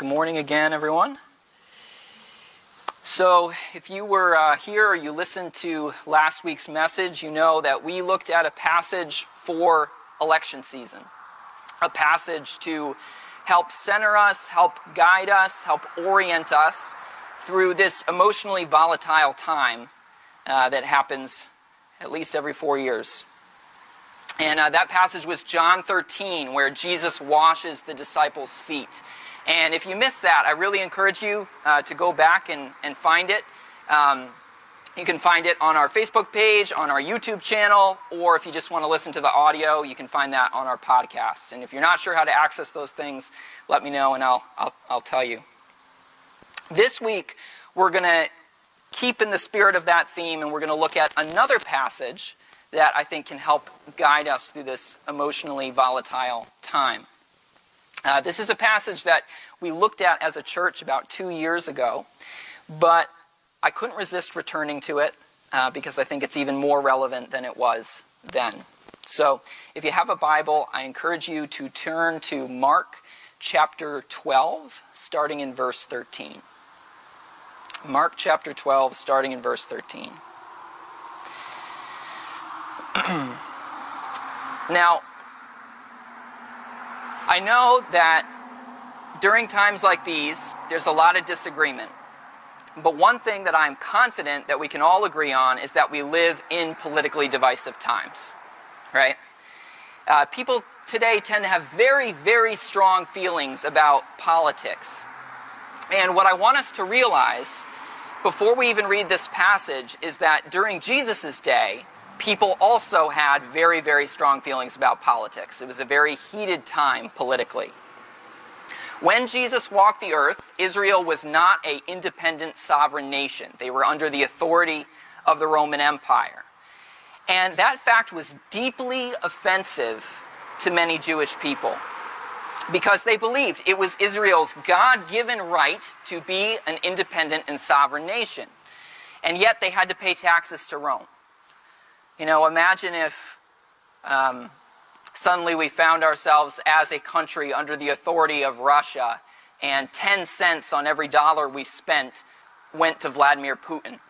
Good morning again, everyone. So, if you were uh, here or you listened to last week's message, you know that we looked at a passage for election season, a passage to help center us, help guide us, help orient us through this emotionally volatile time uh, that happens at least every four years. And uh, that passage was John 13, where Jesus washes the disciples' feet. And if you missed that, I really encourage you uh, to go back and, and find it. Um, you can find it on our Facebook page, on our YouTube channel, or if you just want to listen to the audio, you can find that on our podcast. And if you're not sure how to access those things, let me know and I'll, I'll, I'll tell you. This week, we're going to keep in the spirit of that theme and we're going to look at another passage that I think can help guide us through this emotionally volatile time. Uh, this is a passage that we looked at as a church about two years ago, but I couldn't resist returning to it uh, because I think it's even more relevant than it was then. So, if you have a Bible, I encourage you to turn to Mark chapter 12, starting in verse 13. Mark chapter 12, starting in verse 13. now, I know that during times like these, there's a lot of disagreement. But one thing that I'm confident that we can all agree on is that we live in politically divisive times, right? Uh, people today tend to have very, very strong feelings about politics. And what I want us to realize before we even read this passage is that during Jesus' day, people also had very, very strong feelings about politics. It was a very heated time politically. When Jesus walked the earth, Israel was not an independent sovereign nation. They were under the authority of the Roman Empire. And that fact was deeply offensive to many Jewish people because they believed it was Israel's God given right to be an independent and sovereign nation. And yet they had to pay taxes to Rome. You know, imagine if um, suddenly we found ourselves as a country under the authority of Russia and 10 cents on every dollar we spent went to Vladimir Putin.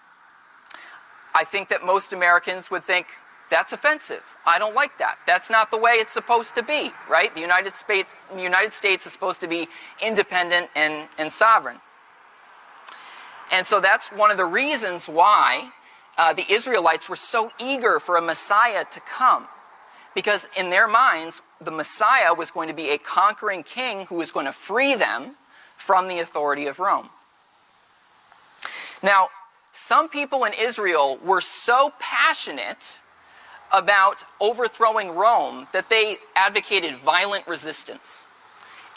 I think that most Americans would think that's offensive. I don't like that. That's not the way it's supposed to be, right? The United States, the United States is supposed to be independent and, and sovereign. And so that's one of the reasons why uh, the Israelites were so eager for a Messiah to come. Because in their minds, the Messiah was going to be a conquering king who was going to free them from the authority of Rome. Now, some people in Israel were so passionate about overthrowing Rome that they advocated violent resistance.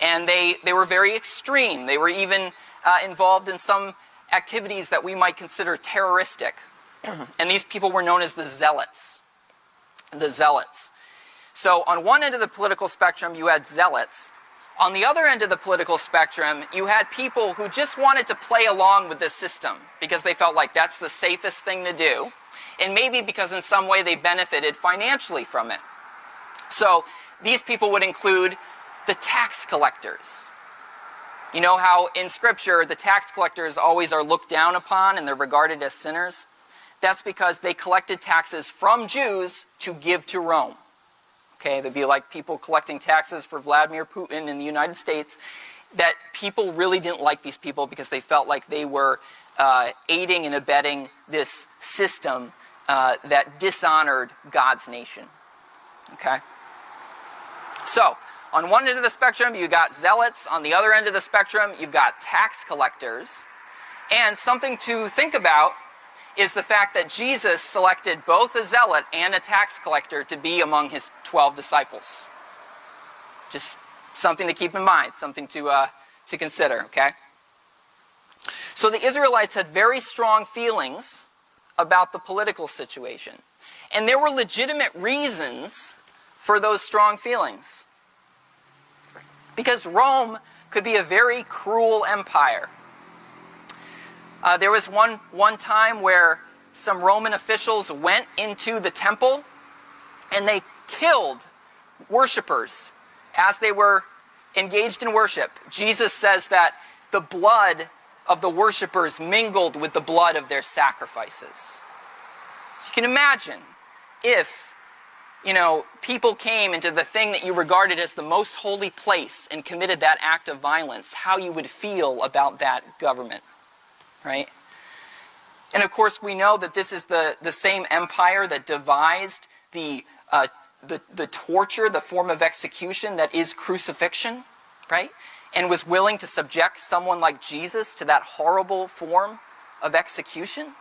And they, they were very extreme. They were even uh, involved in some activities that we might consider terroristic and these people were known as the zealots. The zealots. So, on one end of the political spectrum, you had zealots. On the other end of the political spectrum, you had people who just wanted to play along with the system because they felt like that's the safest thing to do, and maybe because in some way they benefited financially from it. So, these people would include the tax collectors. You know how in Scripture the tax collectors always are looked down upon and they're regarded as sinners? That's because they collected taxes from Jews to give to Rome. Okay, they'd be like people collecting taxes for Vladimir Putin in the United States. That people really didn't like these people because they felt like they were uh, aiding and abetting this system uh, that dishonored God's nation. Okay? So, on one end of the spectrum, you got zealots. On the other end of the spectrum, you've got tax collectors. And something to think about is the fact that Jesus selected both a zealot and a tax collector to be among his 12 disciples. Just something to keep in mind, something to, uh, to consider, okay? So the Israelites had very strong feelings about the political situation. And there were legitimate reasons for those strong feelings. Because Rome could be a very cruel empire. Uh, there was one, one time where some Roman officials went into the temple and they killed worshippers as they were engaged in worship, Jesus says that the blood of the worshippers mingled with the blood of their sacrifices. So you can imagine if, you know, people came into the thing that you regarded as the most holy place and committed that act of violence, how you would feel about that government, right? And of course, we know that this is the, the same empire that devised the, uh, the, the torture, the form of execution that is crucifixion, right? And was willing to subject someone like Jesus to that horrible form of execution.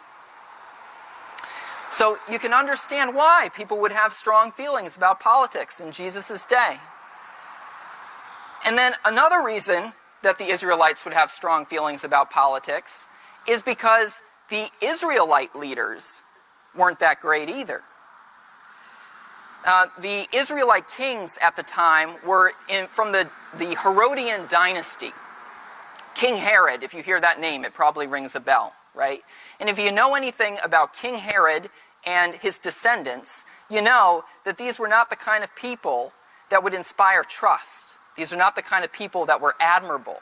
So you can understand why people would have strong feelings about politics in Jesus' day. And then another reason that the Israelites would have strong feelings about politics is because the Israelite leaders weren't that great either. Uh, the Israelite kings at the time were in, from the, the Herodian dynasty. King Herod, if you hear that name, it probably rings a bell, right? And if you know anything about King Herod and his descendants, you know that these were not the kind of people that would inspire trust. These are not the kind of people that were admirable.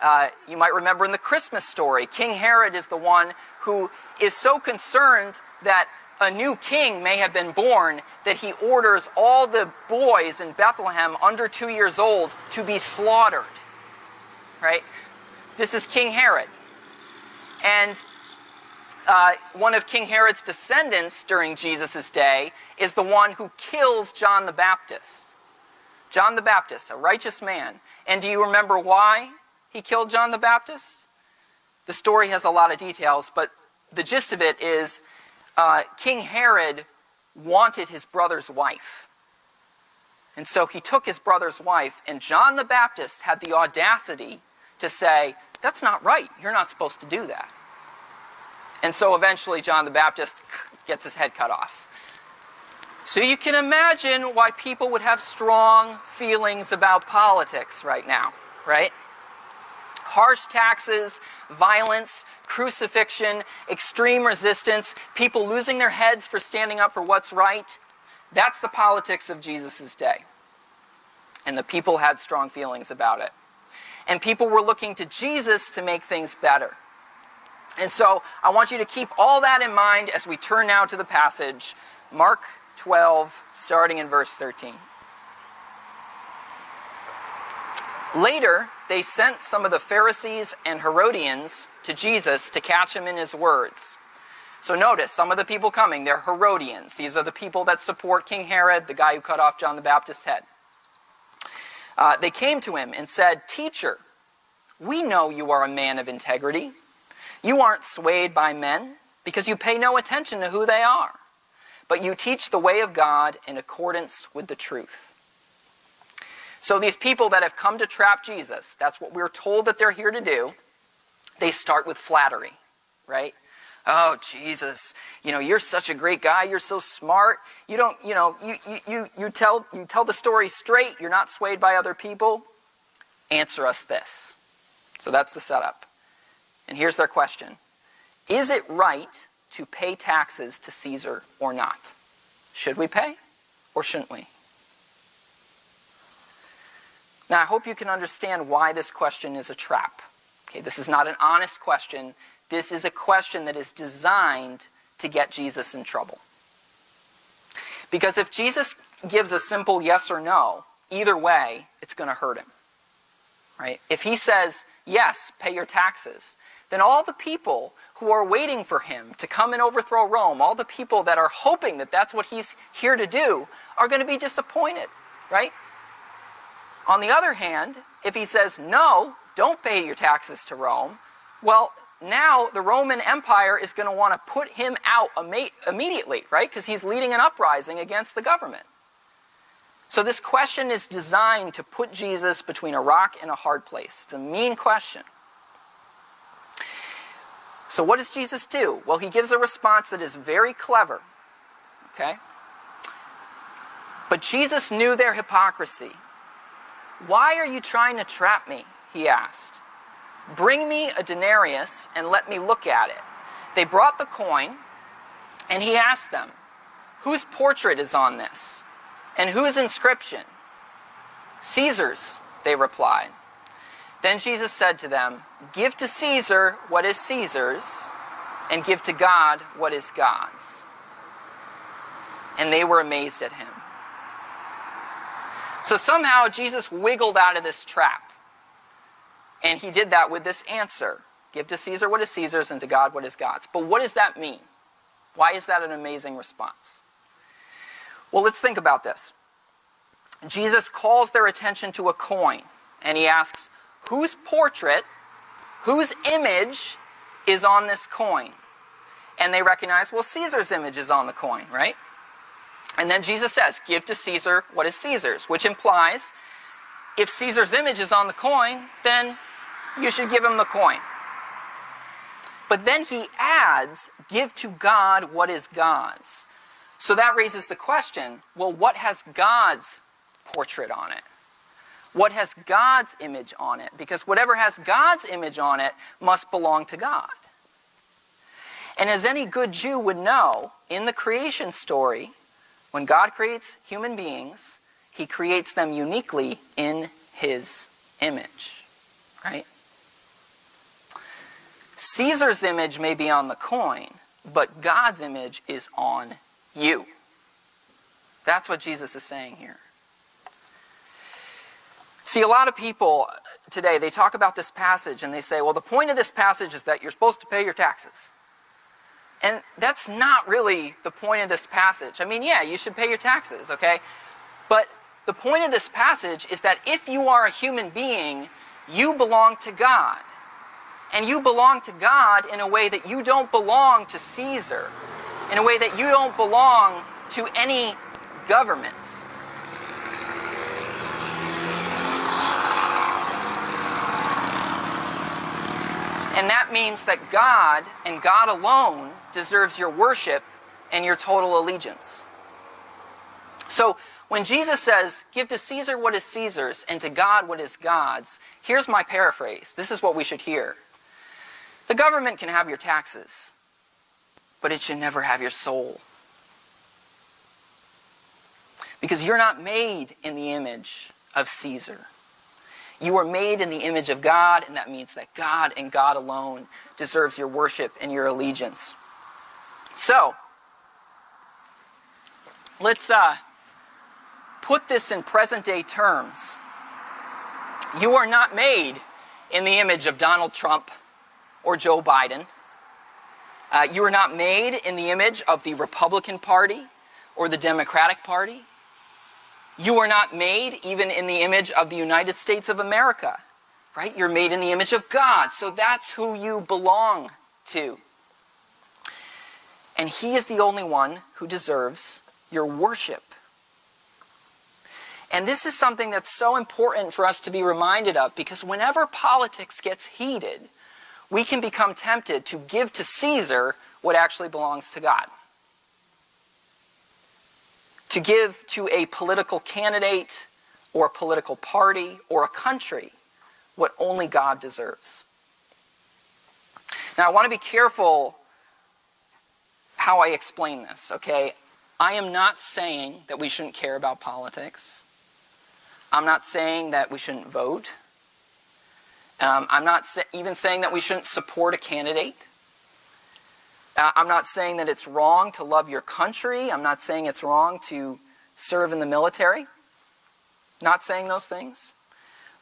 Uh, you might remember in the Christmas story, King Herod is the one who is so concerned that a new king may have been born that he orders all the boys in Bethlehem under two years old to be slaughtered. Right? This is King Herod. And uh, one of King Herod's descendants during Jesus' day is the one who kills John the Baptist. John the Baptist, a righteous man. And do you remember why he killed John the Baptist? The story has a lot of details, but the gist of it is uh, King Herod wanted his brother's wife. And so he took his brother's wife, and John the Baptist had the audacity to say, That's not right. You're not supposed to do that. And so eventually, John the Baptist gets his head cut off. So you can imagine why people would have strong feelings about politics right now, right? Harsh taxes, violence, crucifixion, extreme resistance, people losing their heads for standing up for what's right. That's the politics of Jesus' day. And the people had strong feelings about it. And people were looking to Jesus to make things better. And so I want you to keep all that in mind as we turn now to the passage, Mark 12, starting in verse 13. Later, they sent some of the Pharisees and Herodians to Jesus to catch him in his words. So notice, some of the people coming, they're Herodians. These are the people that support King Herod, the guy who cut off John the Baptist's head. Uh, they came to him and said, Teacher, we know you are a man of integrity. You aren't swayed by men because you pay no attention to who they are, but you teach the way of God in accordance with the truth. So these people that have come to trap Jesus, that's what we're told that they're here to do. They start with flattery, right? Oh, Jesus, you know, you're such a great guy. You're so smart. You don't, you know, you, you, you, you, tell, you tell the story straight. You're not swayed by other people. Answer us this. So that's the setup. And here's their question Is it right to pay taxes to Caesar or not? Should we pay or shouldn't we? Now, I hope you can understand why this question is a trap. Okay, this is not an honest question. This is a question that is designed to get Jesus in trouble. Because if Jesus gives a simple yes or no, either way, it's going to hurt him. Right? If he says, yes, pay your taxes, then all the people who are waiting for him to come and overthrow Rome, all the people that are hoping that that's what he's here to do, are going to be disappointed, right? On the other hand, if he says, no, don't pay your taxes to Rome, well, now the Roman Empire is going to want to put him out immediately, right? Because he's leading an uprising against the government. So this question is designed to put Jesus between a rock and a hard place. It's a mean question. So what does Jesus do? Well, he gives a response that is very clever. Okay? But Jesus knew their hypocrisy. Why are you trying to trap me? He asked. Bring me a denarius and let me look at it. They brought the coin, and he asked them, Whose portrait is on this? And whose inscription? Caesar's, they replied. Then Jesus said to them, Give to Caesar what is Caesar's, and give to God what is God's. And they were amazed at him. So somehow Jesus wiggled out of this trap. And he did that with this answer Give to Caesar what is Caesar's, and to God what is God's. But what does that mean? Why is that an amazing response? Well, let's think about this. Jesus calls their attention to a coin, and he asks, Whose portrait, whose image is on this coin? And they recognize, well, Caesar's image is on the coin, right? And then Jesus says, Give to Caesar what is Caesar's, which implies if Caesar's image is on the coin, then you should give him the coin. But then he adds, Give to God what is God's. So that raises the question well, what has God's portrait on it? What has God's image on it? Because whatever has God's image on it must belong to God. And as any good Jew would know, in the creation story, when God creates human beings, he creates them uniquely in his image. Right? Caesar's image may be on the coin, but God's image is on you. That's what Jesus is saying here. See, a lot of people today, they talk about this passage and they say, well, the point of this passage is that you're supposed to pay your taxes. And that's not really the point of this passage. I mean, yeah, you should pay your taxes, okay? But the point of this passage is that if you are a human being, you belong to God. And you belong to God in a way that you don't belong to Caesar, in a way that you don't belong to any government. And that means that God and God alone deserves your worship and your total allegiance. So when Jesus says, Give to Caesar what is Caesar's and to God what is God's, here's my paraphrase. This is what we should hear. The government can have your taxes, but it should never have your soul. Because you're not made in the image of Caesar. You are made in the image of God, and that means that God and God alone deserves your worship and your allegiance. So, let's uh, put this in present day terms. You are not made in the image of Donald Trump or Joe Biden. Uh, you are not made in the image of the Republican Party or the Democratic Party. You are not made even in the image of the United States of America, right? You're made in the image of God. So that's who you belong to. And He is the only one who deserves your worship. And this is something that's so important for us to be reminded of because whenever politics gets heated, we can become tempted to give to Caesar what actually belongs to God to give to a political candidate or a political party or a country what only God deserves. Now, I want to be careful how I explain this, okay? I am not saying that we shouldn't care about politics. I'm not saying that we shouldn't vote. Um, I'm not sa- even saying that we shouldn't support a candidate. Uh, I'm not saying that it's wrong to love your country. I'm not saying it's wrong to serve in the military. Not saying those things.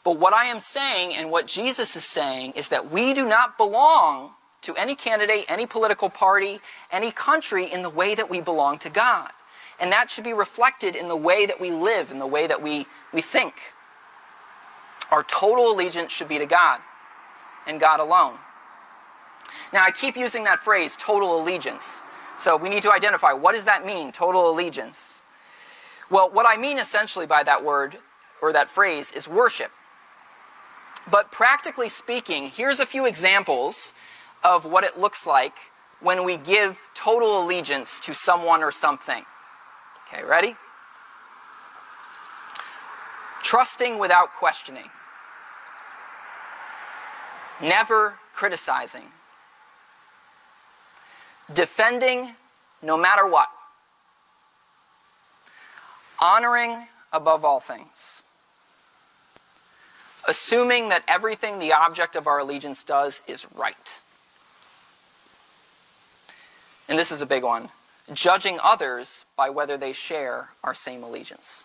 But what I am saying and what Jesus is saying is that we do not belong to any candidate, any political party, any country in the way that we belong to God. And that should be reflected in the way that we live, in the way that we, we think. Our total allegiance should be to God and God alone. Now, I keep using that phrase, total allegiance. So we need to identify what does that mean, total allegiance? Well, what I mean essentially by that word or that phrase is worship. But practically speaking, here's a few examples of what it looks like when we give total allegiance to someone or something. Okay, ready? Trusting without questioning. Never criticizing defending no matter what, honoring above all things, assuming that everything the object of our allegiance does is right. And this is a big one judging others by whether they share our same allegiance.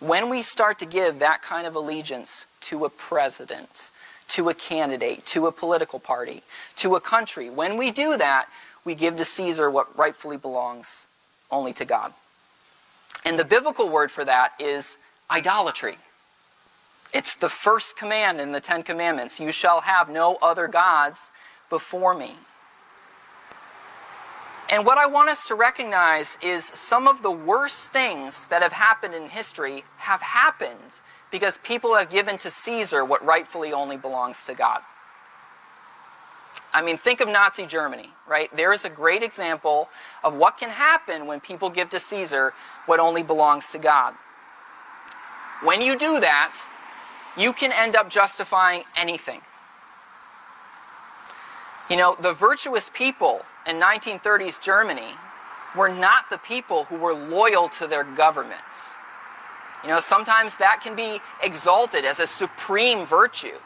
When we start to give that kind of allegiance to a president, to a candidate, to a political party, to a country, when we do that, we give to Caesar what rightfully belongs only to God. And the biblical word for that is idolatry. It's the first command in the Ten Commandments you shall have no other gods before me. And what I want us to recognize is some of the worst things that have happened in history have happened because people have given to Caesar what rightfully only belongs to God. I mean, think of Nazi Germany, right? There is a great example of what can happen when people give to Caesar what only belongs to God. When you do that, you can end up justifying anything. You know, the virtuous people in 1930s Germany were not the people who were loyal to their governments. You know, sometimes that can be exalted as a supreme virtue.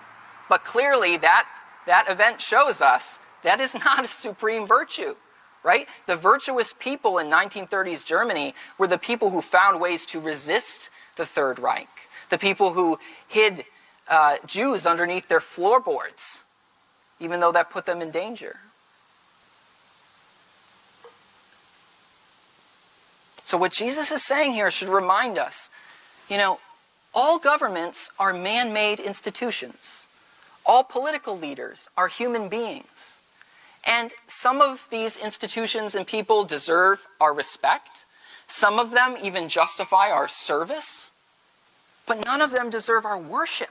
But clearly, that, that event shows us that is not a supreme virtue, right? The virtuous people in 1930s Germany were the people who found ways to resist the Third Reich, the people who hid uh, Jews underneath their floorboards, even though that put them in danger. So, what Jesus is saying here should remind us you know, all governments are man made institutions, all political leaders are human beings. And some of these institutions and people deserve our respect. Some of them even justify our service. But none of them deserve our worship.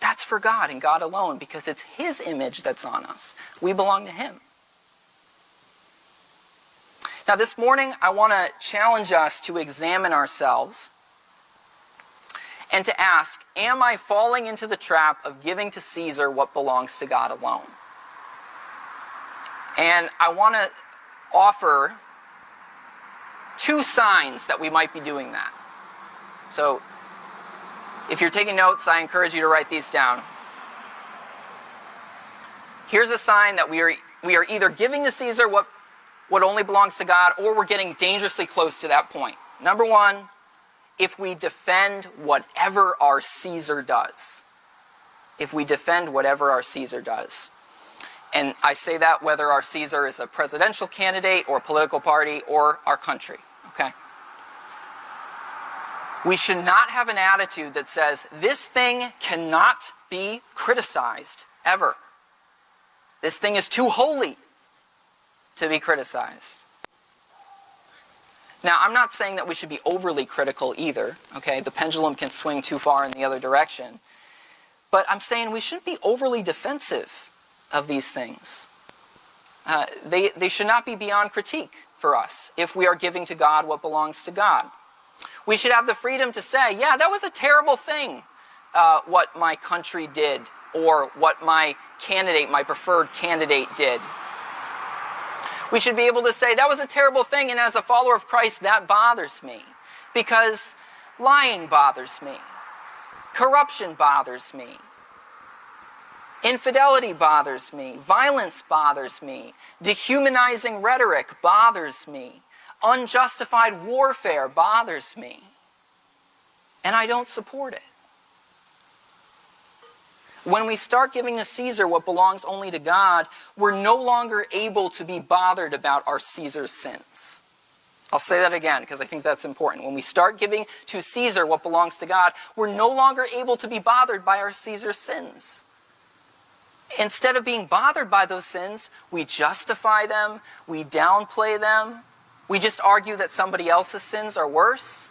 That's for God and God alone because it's His image that's on us. We belong to Him. Now, this morning, I want to challenge us to examine ourselves and to ask Am I falling into the trap of giving to Caesar what belongs to God alone? And I want to offer two signs that we might be doing that. So, if you're taking notes, I encourage you to write these down. Here's a sign that we are, we are either giving to Caesar what what only belongs to God, or we're getting dangerously close to that point. Number one, if we defend whatever our Caesar does. If we defend whatever our Caesar does. And I say that whether our Caesar is a presidential candidate or a political party or our country. Okay? We should not have an attitude that says this thing cannot be criticized ever. This thing is too holy to be criticized. Now, I'm not saying that we should be overly critical either, okay? The pendulum can swing too far in the other direction. But I'm saying we shouldn't be overly defensive of these things. Uh, they, they should not be beyond critique for us if we are giving to God what belongs to God. We should have the freedom to say, yeah, that was a terrible thing, uh, what my country did, or what my candidate, my preferred candidate did. We should be able to say, that was a terrible thing, and as a follower of Christ, that bothers me. Because lying bothers me, corruption bothers me, infidelity bothers me, violence bothers me, dehumanizing rhetoric bothers me, unjustified warfare bothers me, and I don't support it. When we start giving to Caesar what belongs only to God, we're no longer able to be bothered about our Caesar's sins. I'll say that again because I think that's important. When we start giving to Caesar what belongs to God, we're no longer able to be bothered by our Caesar's sins. Instead of being bothered by those sins, we justify them, we downplay them, we just argue that somebody else's sins are worse.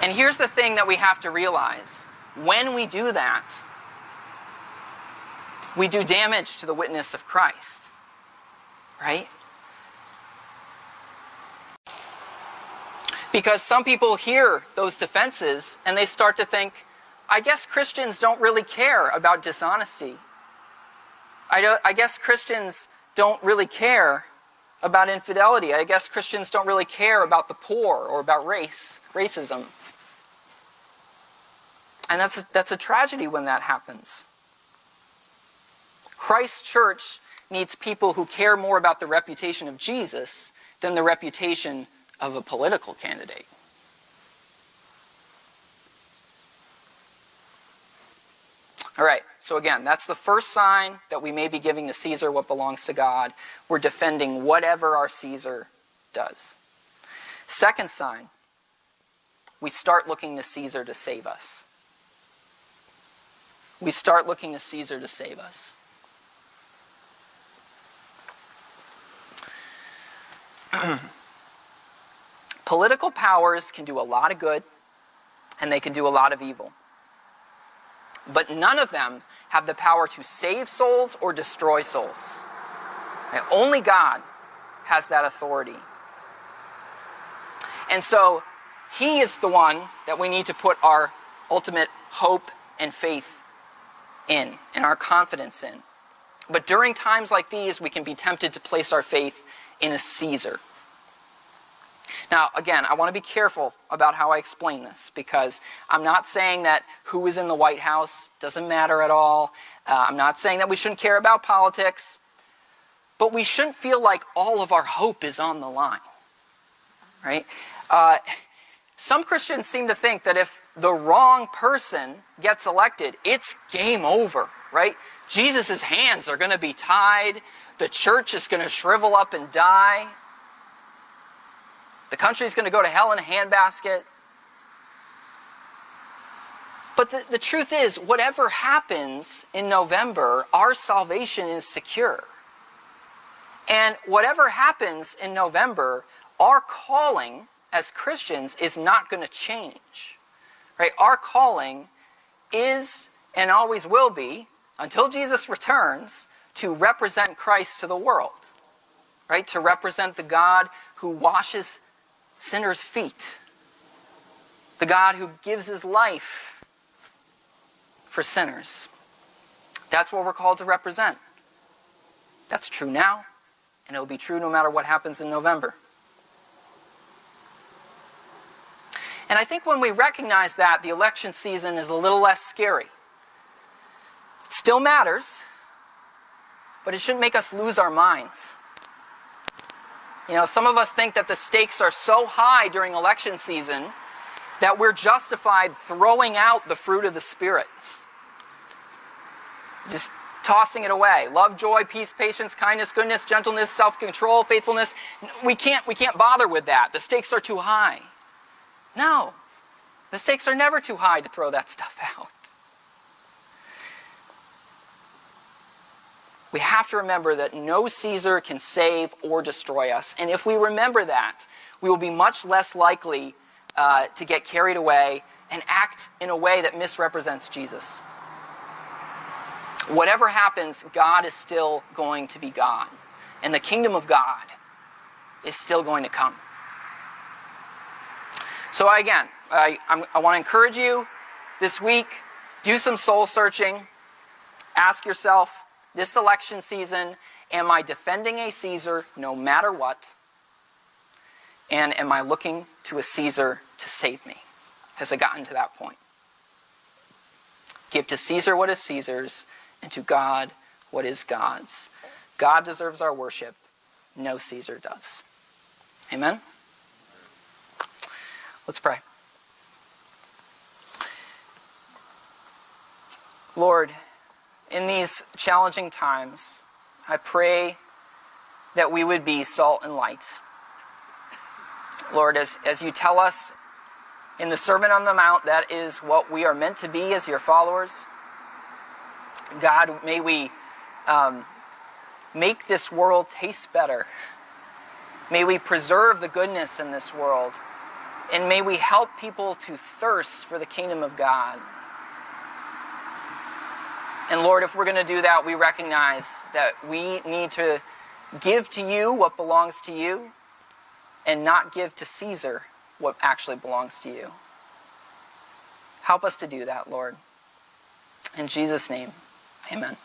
And here's the thing that we have to realize when we do that, we do damage to the witness of Christ. Right? Because some people hear those defenses and they start to think, I guess Christians don't really care about dishonesty. I, I guess Christians don't really care about infidelity. I guess Christians don't really care about the poor or about race, racism. And that's a, that's a tragedy when that happens. Christ's church needs people who care more about the reputation of Jesus than the reputation of a political candidate. All right, so again, that's the first sign that we may be giving to Caesar what belongs to God. We're defending whatever our Caesar does. Second sign, we start looking to Caesar to save us. We start looking to Caesar to save us. Political powers can do a lot of good and they can do a lot of evil. But none of them have the power to save souls or destroy souls. And only God has that authority. And so he is the one that we need to put our ultimate hope and faith in and our confidence in. But during times like these, we can be tempted to place our faith in a Caesar. Now, again, I want to be careful about how I explain this because I'm not saying that who is in the White House doesn't matter at all. Uh, I'm not saying that we shouldn't care about politics, but we shouldn't feel like all of our hope is on the line, right? Uh, some Christians seem to think that if the wrong person gets elected, it's game over, right? Jesus' hands are going to be tied, the church is going to shrivel up and die. The country's going to go to hell in a handbasket. But the, the truth is, whatever happens in November, our salvation is secure. And whatever happens in November, our calling as Christians is not going to change. Right? Our calling is and always will be, until Jesus returns, to represent Christ to the world. Right? To represent the God who washes sinners' feet. The God who gives his life for sinners. That's what we're called to represent. That's true now, and it will be true no matter what happens in November. And I think when we recognize that, the election season is a little less scary. It still matters, but it shouldn't make us lose our minds. You know, some of us think that the stakes are so high during election season that we're justified throwing out the fruit of the Spirit. Just tossing it away. Love, joy, peace, patience, kindness, goodness, gentleness, self-control, faithfulness. We can't, we can't bother with that. The stakes are too high. No. The stakes are never too high to throw that stuff out. We have to remember that no Caesar can save or destroy us. And if we remember that, we will be much less likely uh, to get carried away and act in a way that misrepresents Jesus. Whatever happens, God is still going to be God. And the kingdom of God is still going to come. So, again, I, I want to encourage you this week do some soul searching. Ask yourself, this election season, am I defending a Caesar no matter what? And am I looking to a Caesar to save me? Has it gotten to that point? Give to Caesar what is Caesar's, and to God what is God's. God deserves our worship. No Caesar does. Amen? Let's pray. Lord, in these challenging times, I pray that we would be salt and light. Lord, as, as you tell us in the Sermon on the Mount, that is what we are meant to be as your followers. God, may we um, make this world taste better. May we preserve the goodness in this world. And may we help people to thirst for the kingdom of God. And Lord, if we're going to do that, we recognize that we need to give to you what belongs to you and not give to Caesar what actually belongs to you. Help us to do that, Lord. In Jesus' name, amen.